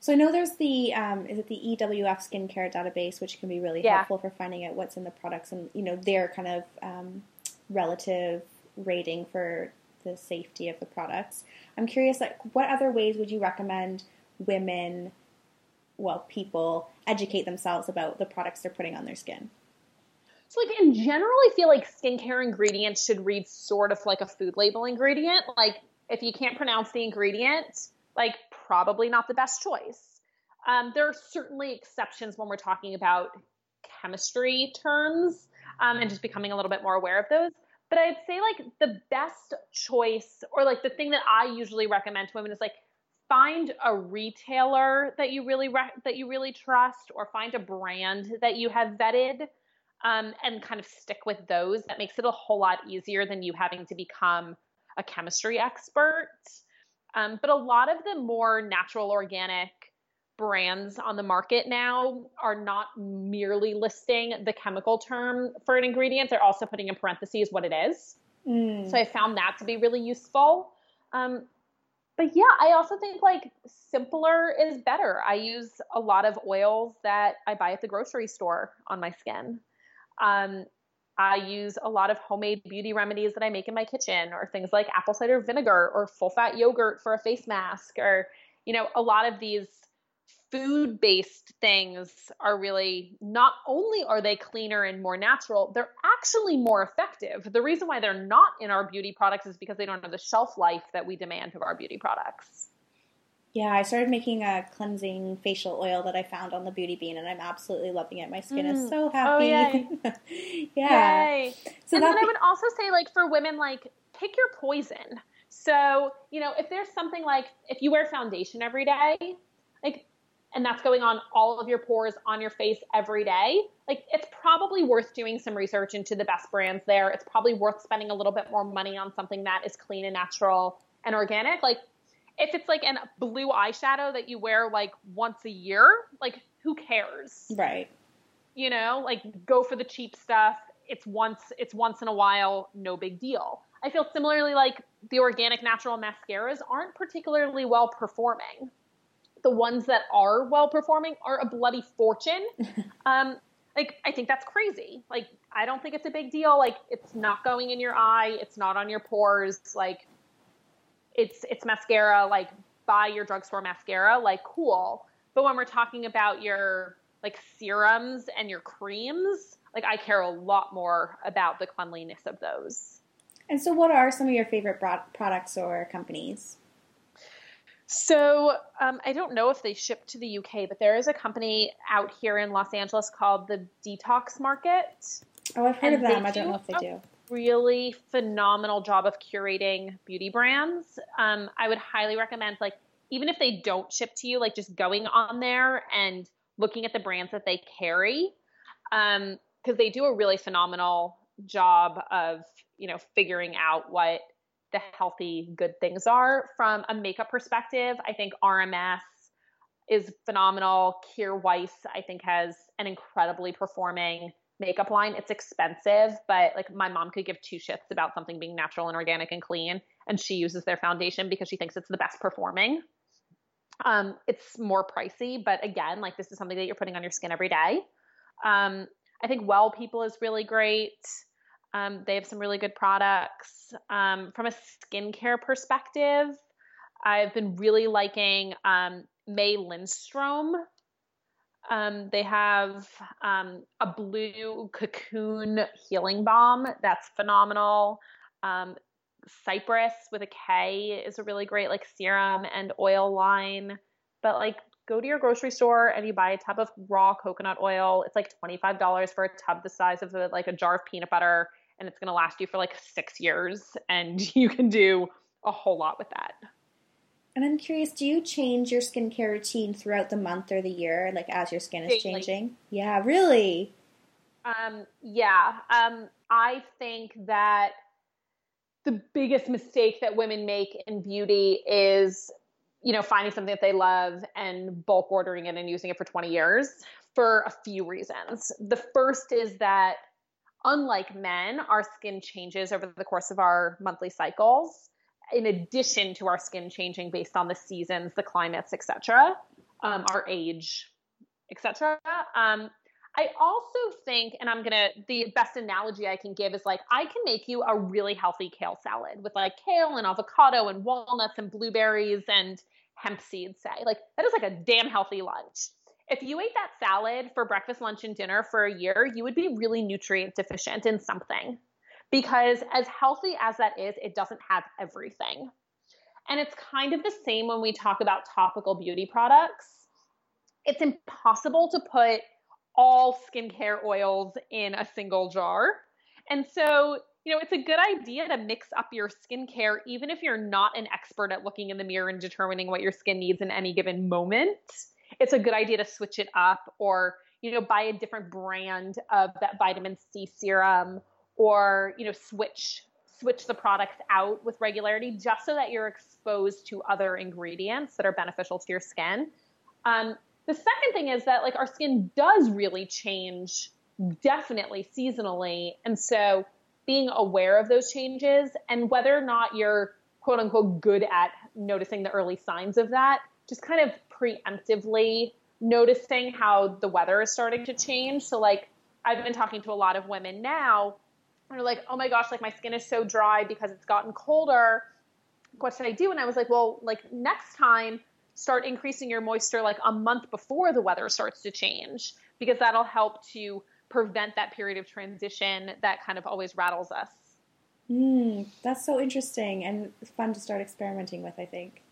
So I know there's the um, is it the EWG skincare database, which can be really yeah. helpful for finding out what's in the products and you know their kind of um, relative rating for the safety of the products. I'm curious, like, what other ways would you recommend women, well, people, educate themselves about the products they're putting on their skin? So, like, in general, I feel like skincare ingredients should read sort of like a food label ingredient. Like, if you can't pronounce the ingredient, like, probably not the best choice. Um, there are certainly exceptions when we're talking about chemistry terms um, and just becoming a little bit more aware of those. But I'd say like the best choice or like the thing that I usually recommend to women is like find a retailer that you really re- that you really trust or find a brand that you have vetted um, and kind of stick with those. That makes it a whole lot easier than you having to become a chemistry expert. Um, but a lot of the more natural organic brands on the market now are not merely listing the chemical term for an ingredient, they're also putting in parentheses what it is. Mm. So I found that to be really useful. Um, but yeah, I also think like simpler is better. I use a lot of oils that I buy at the grocery store on my skin. Um, I use a lot of homemade beauty remedies that I make in my kitchen, or things like apple cider vinegar or full fat yogurt for a face mask, or, you know, a lot of these food based things are really not only are they cleaner and more natural, they're actually more effective. The reason why they're not in our beauty products is because they don't have the shelf life that we demand of our beauty products. Yeah, I started making a cleansing facial oil that I found on the Beauty Bean, and I'm absolutely loving it. My skin mm. is so happy. Oh, yay. *laughs* yeah. Yay. So and then I would also say, like, for women, like, pick your poison. So, you know, if there's something like if you wear foundation every day, like and that's going on all of your pores on your face every day, like it's probably worth doing some research into the best brands there. It's probably worth spending a little bit more money on something that is clean and natural and organic. Like if it's like a blue eyeshadow that you wear like once a year, like who cares? Right. You know, like go for the cheap stuff. It's once it's once in a while, no big deal. I feel similarly like the organic natural mascaras aren't particularly well performing the ones that are well performing are a bloody fortune. *laughs* um, like I think that's crazy. Like I don't think it's a big deal. Like it's not going in your eye. It's not on your pores. Like it's it's mascara. Like buy your drugstore mascara. Like cool. But when we're talking about your like serums and your creams, like I care a lot more about the cleanliness of those. And so, what are some of your favorite products or companies? So um, I don't know if they ship to the UK, but there is a company out here in Los Angeles called the Detox Market. Oh, I've heard of them. I don't know if they do. Really phenomenal job of curating beauty brands. Um, I would highly recommend, like, even if they don't ship to you, like just going on there and looking at the brands that they carry, because um, they do a really phenomenal job of you know figuring out what the healthy, good things are. From a makeup perspective, I think RMS is phenomenal. Kjaer Weis, I think, has an incredibly performing makeup line. It's expensive, but like my mom could give two shits about something being natural and organic and clean, and she uses their foundation because she thinks it's the best performing. Um, it's more pricey, but again, like this is something that you're putting on your skin every day. Um, I think Well People is really great. Um, they have some really good products. Um, from a skincare perspective, I've been really liking um, May Lindstrom. Um, they have um, a blue cocoon healing balm that's phenomenal. Um, Cypress with a K is a really great like serum and oil line. But like go to your grocery store and you buy a tub of raw coconut oil. It's like $25 for a tub the size of a, like a jar of peanut butter and it's going to last you for like six years and *laughs* you can do a whole lot with that. And I'm curious, do you change your skincare routine throughout the month or the year, like as your skin is changing? Yeah, really. Um, yeah. Um, I think that the biggest mistake that women make in beauty is, you know, finding something that they love and bulk ordering it and using it for 20 years for a few reasons. The first is that unlike men, our skin changes over the course of our monthly cycles, in addition to our skin changing based on the seasons, the climates, etc., um, our age, etc. Um, I also think, and I'm gonna, the best analogy I can give is like, I can make you a really healthy kale salad with like kale and avocado and walnuts and blueberries and hemp seeds, say. Like, that is like a damn healthy lunch if you ate that salad for breakfast, lunch, and dinner for a year, you would be really nutrient deficient in something. Because as healthy as that is, it doesn't have everything. And it's kind of the same when we talk about topical beauty products. It's impossible to put all skincare oils in a single jar. And so, you know, it's a good idea to mix up your skincare, even if you're not an expert at looking in the mirror and determining what your skin needs in any given moment. It's a good idea to switch it up or, you know, buy a different brand of that vitamin C serum or, you know, switch switch the products out with regularity just so that you're exposed to other ingredients that are beneficial to your skin. Um, the second thing is that like our skin does really change definitely seasonally. And so being aware of those changes and whether or not you're quote unquote good at noticing the early signs of that, just kind of preemptively noticing how the weather is starting to change. So like I've been talking to a lot of women now and they're like, oh my gosh, like my skin is so dry because it's gotten colder. What should I do? And I was like, well, like next time start increasing your moisture like a month before the weather starts to change because that'll help to prevent that period of transition that kind of always rattles us. Mm, that's so interesting and fun to start experimenting with, I think.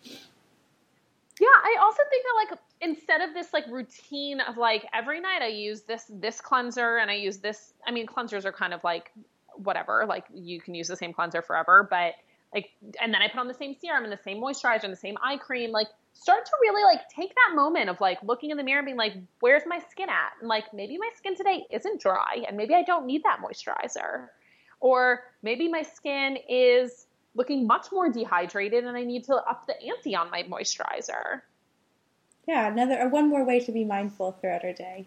Yeah, I also think that like instead of this like routine of like every night I use this this cleanser and I use this I mean cleansers are kind of like whatever, like you can use the same cleanser forever, but like and then I put on the same serum and the same moisturizer and the same eye cream, like start to really like take that moment of like looking in the mirror and being like, where's my skin at? And like maybe my skin today isn't dry and maybe I don't need that moisturizer. Or maybe my skin is looking much more dehydrated and I need to up the ante on my moisturizer. Yeah, another uh, one more way to be mindful throughout our day.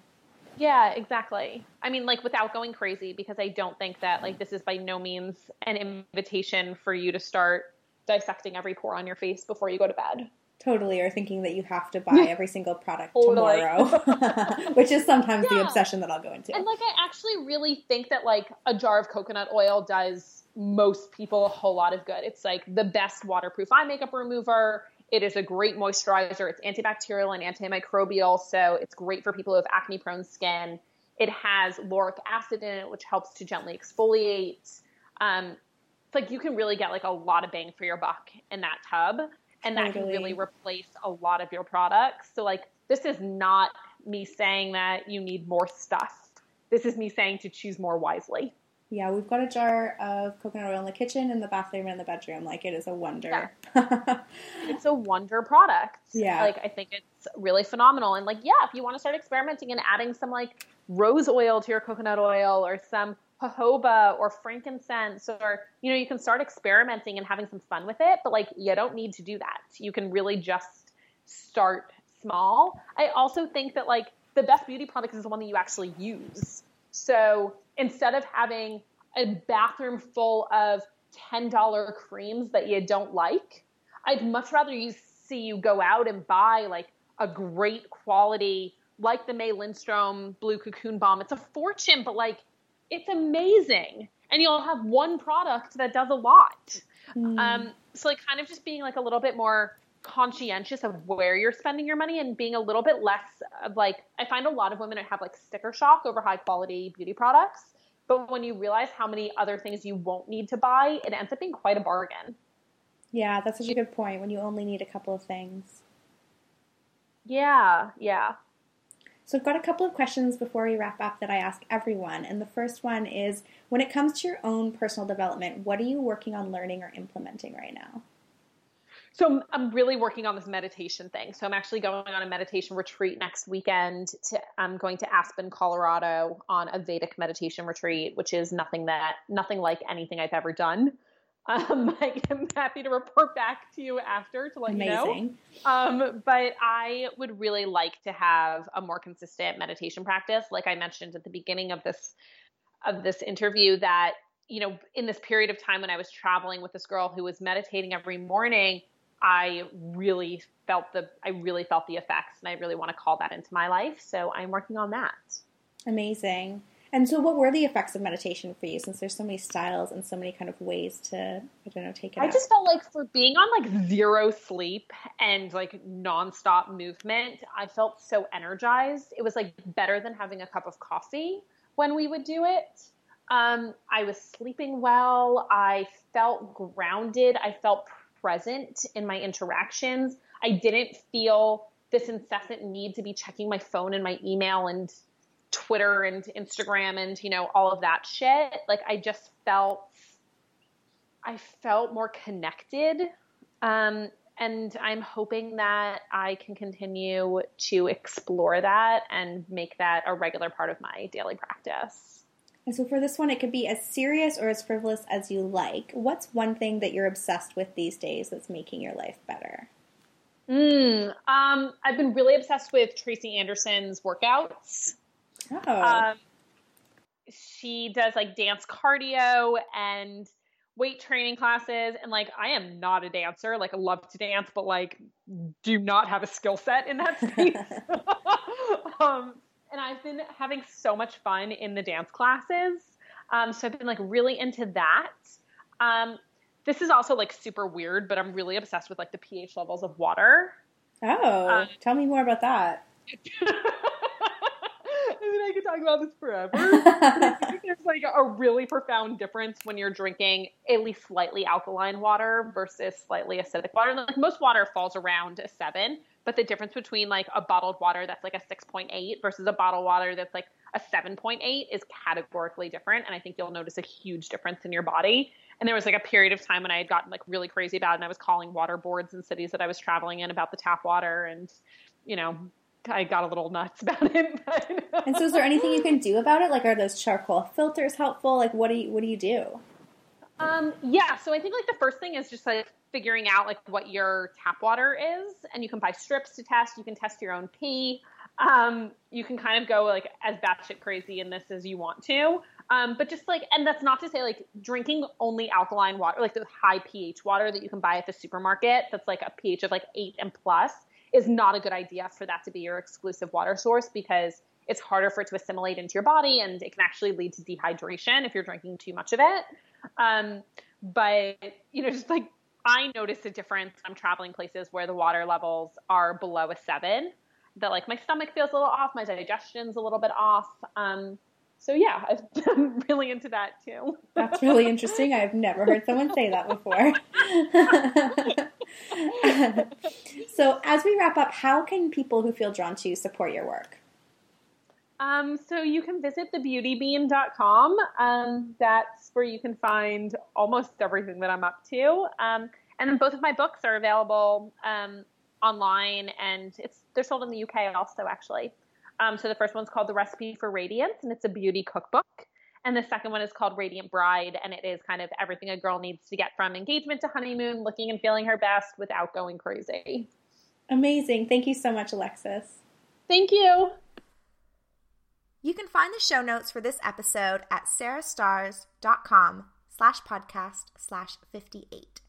Yeah, exactly. I mean, like without going crazy, because I don't think that like this is by no means an invitation for you to start dissecting every pore on your face before you go to bed. Totally, or thinking that you have to buy *laughs* every single product tomorrow, *laughs* which is sometimes yeah. the obsession that I'll go into. And like, I actually really think that like a jar of coconut oil does most people a whole lot of good. It's like the best waterproof eye makeup remover. It is a great moisturizer. It's antibacterial and antimicrobial, so it's great for people who have acne prone skin. It has lauric acid in it, which helps to gently exfoliate. Um, it's like you can really get like a lot of bang for your buck in that tub, and totally. that can really replace a lot of your products. So like this is not me saying that you need more stuff. This is me saying to choose more wisely. Yeah, we've got a jar of coconut oil in the kitchen, in the bathroom, and in the bedroom. Like it is a wonder. Yeah. *laughs* it's a wonder product. Yeah. Like I think it's really phenomenal. And like, yeah, if you want to start experimenting and adding some like rose oil to your coconut oil or some jojoba or frankincense or you know, you can start experimenting and having some fun with it, but like you don't need to do that. You can really just start small. I also think that like the best beauty product is the one that you actually use. So instead of having a bathroom full of $10 creams that you don't like, I'd much rather you see you go out and buy like a great quality, like the May Lindstrom Blue Cocoon Balm. It's a fortune, but like it's amazing. And you'll have one product that does a lot. Mm. Um, so like kind of just being like a little bit more conscientious of where you're spending your money and being a little bit less of like I find a lot of women have like sticker shock over high quality beauty products. But when you realize how many other things you won't need to buy, it ends up being quite a bargain. Yeah, that's such a good point when you only need a couple of things. Yeah, yeah. So I've got a couple of questions before we wrap up that I ask everyone. And the first one is when it comes to your own personal development, what are you working on learning or implementing right now? So I'm really working on this meditation thing. So I'm actually going on a meditation retreat next weekend. To, I'm going to Aspen, Colorado, on a Vedic meditation retreat, which is nothing that nothing like anything I've ever done. *laughs* Um, I'm happy to report back to you after to let Amazing. you know. Um, but I would really like to have a more consistent meditation practice. Like I mentioned at the beginning of this of this interview, that you know, in this period of time when I was traveling with this girl who was meditating every morning I really felt the I really felt the effects and I really want to call that into my life. So I'm working on that. Amazing. And so what were the effects of meditation for you since there's so many styles and so many kind of ways to I don't know take it I just felt like for being on like zero sleep and like nonstop movement, I felt so energized. It was like better than having a cup of coffee when we would do it. Um, I was sleeping well. I felt grounded. I felt present in my interactions. I didn't feel this incessant need to be checking my phone and my email and Twitter and Instagram and you know all of that shit. Like I just felt I felt more connected. Um, and I'm hoping that I can continue to explore that and make that a regular part of my daily practice. And so for this one, it could be as serious or as frivolous as you like. What's one thing that you're obsessed with these days that's making your life better? Mm, um, I've been really obsessed with Tracy Anderson's workouts. Oh. Um, she does like dance cardio and weight training classes and like I am not a dancer. Like I love to dance, but like do not have a skill set in that space. *laughs* *laughs* um, and I've been having so much fun in the dance classes. Um, so I've been like really into that. Um, this is also like super weird, but I'm really obsessed with like the pH levels of water. Oh, um, tell me more about that. *laughs* I mean, I could talk about this forever. *laughs* there's like a really profound difference when you're drinking at least slightly alkaline water versus slightly acidic water. Like most water falls around a seven, but the difference between like a bottled water that's like a 6.8 versus a bottled water that's like a 7.8 is categorically different. And I think you'll notice a huge difference in your body. And there was like a period of time when I had gotten like really crazy bad and I was calling water boards in cities that I was traveling in about the tap water and, you know, I got a little nuts *laughs* about it. But, and so, is there anything you can do about it? Like, are those charcoal filters helpful? Like, what do you what do you do? Um, yeah, so I think like the first thing is just like figuring out like what your tap water is, and you can buy strips to test. You can test your own pee. Um, you can kind of go like as batshit crazy in this as you want to. Um, but just like, and that's not to say like drinking only alkaline water, like the high pH water that you can buy at the supermarket, that's like a pH of like eight and plus is not a good idea for that to be your exclusive water source because it's harder for it to assimilate into your body and it can actually lead to dehydration if you're drinking too much of it. Um, but, you know, just like I notice a difference I'm traveling places where the water levels are below a seven, that like my stomach feels a little off, my digestion's a little bit off. Um, so yeah, *laughs* I'm really into that too. That's really interesting. I've never heard someone say that before. *laughs* so as we wrap up, how can people who feel drawn to you support your work? Um, so you can visit thebeautybean.com. Um, that's where you can find almost everything that I'm up to. Um, and then both of my books are available um, online, and it's they're sold in the UK also, actually. Um, so the first one's called The Recipe for Radiance, and it's a beauty cookbook. And the second one is called Radiant Bride, and it is kind of everything a girl needs to get from engagement to honeymoon, looking and feeling her best without going crazy. Amazing. Thank you so much, Alexis. Thank you. You can find the show notes for this episode at sarahstarrs.com slash podcast slash 58.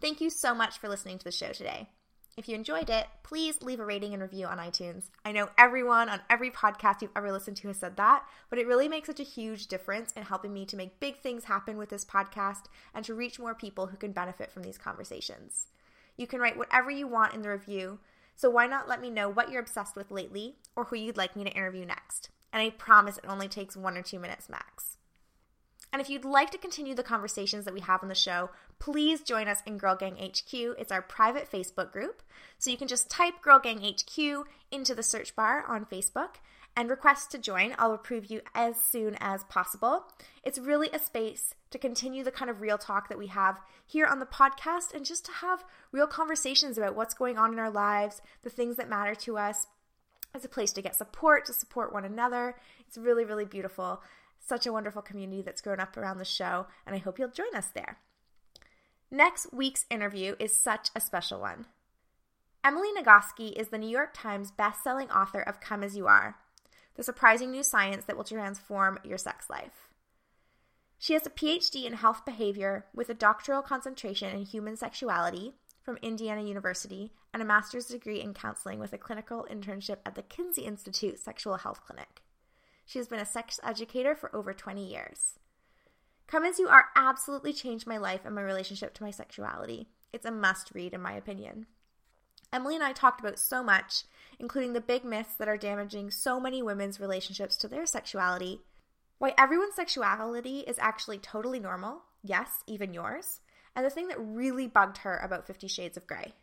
Thank you so much for listening to the show today. If you enjoyed it, please leave a rating and review on iTunes. I know everyone on every podcast you've ever listened to has said that, but it really makes such a huge difference in helping me to make big things happen with this podcast and to reach more people who can benefit from these conversations. You can write whatever you want in the review, so why not let me know what you're obsessed with lately or who you'd like me to interview next? And I promise it only takes one or two minutes max. And if you'd like to continue the conversations that we have on the show, please join us in Girl Gang HQ. It's our private Facebook group. So you can just type Girl Gang HQ into the search bar on Facebook and request to join. I'll approve you as soon as possible. It's really a space to continue the kind of real talk that we have here on the podcast and just to have real conversations about what's going on in our lives, the things that matter to us. It's a place to get support, to support one another. It's really, really beautiful such a wonderful community that's grown up around the show, and I hope you'll join us there. Next week's interview is such a special one. Emily Nagoski is the New York Times best-selling author of Come As You Are, the surprising new science that will transform your sex life. She has a PhD in health behavior with a doctoral concentration in human sexuality from Indiana University and a master's degree in counseling with a clinical internship at the Kinsey Institute Sexual Health Clinic. She has been a sex educator for over 20 years. Come As You Are absolutely changed my life and my relationship to my sexuality. It's a must read, in my opinion. Emily and I talked about so much, including the big myths that are damaging so many women's relationships to their sexuality, why everyone's sexuality is actually totally normal, yes, even yours, and the thing that really bugged her about Fifty Shades of Grey.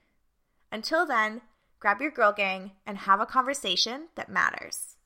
Until then, grab your girl gang and have a conversation that matters.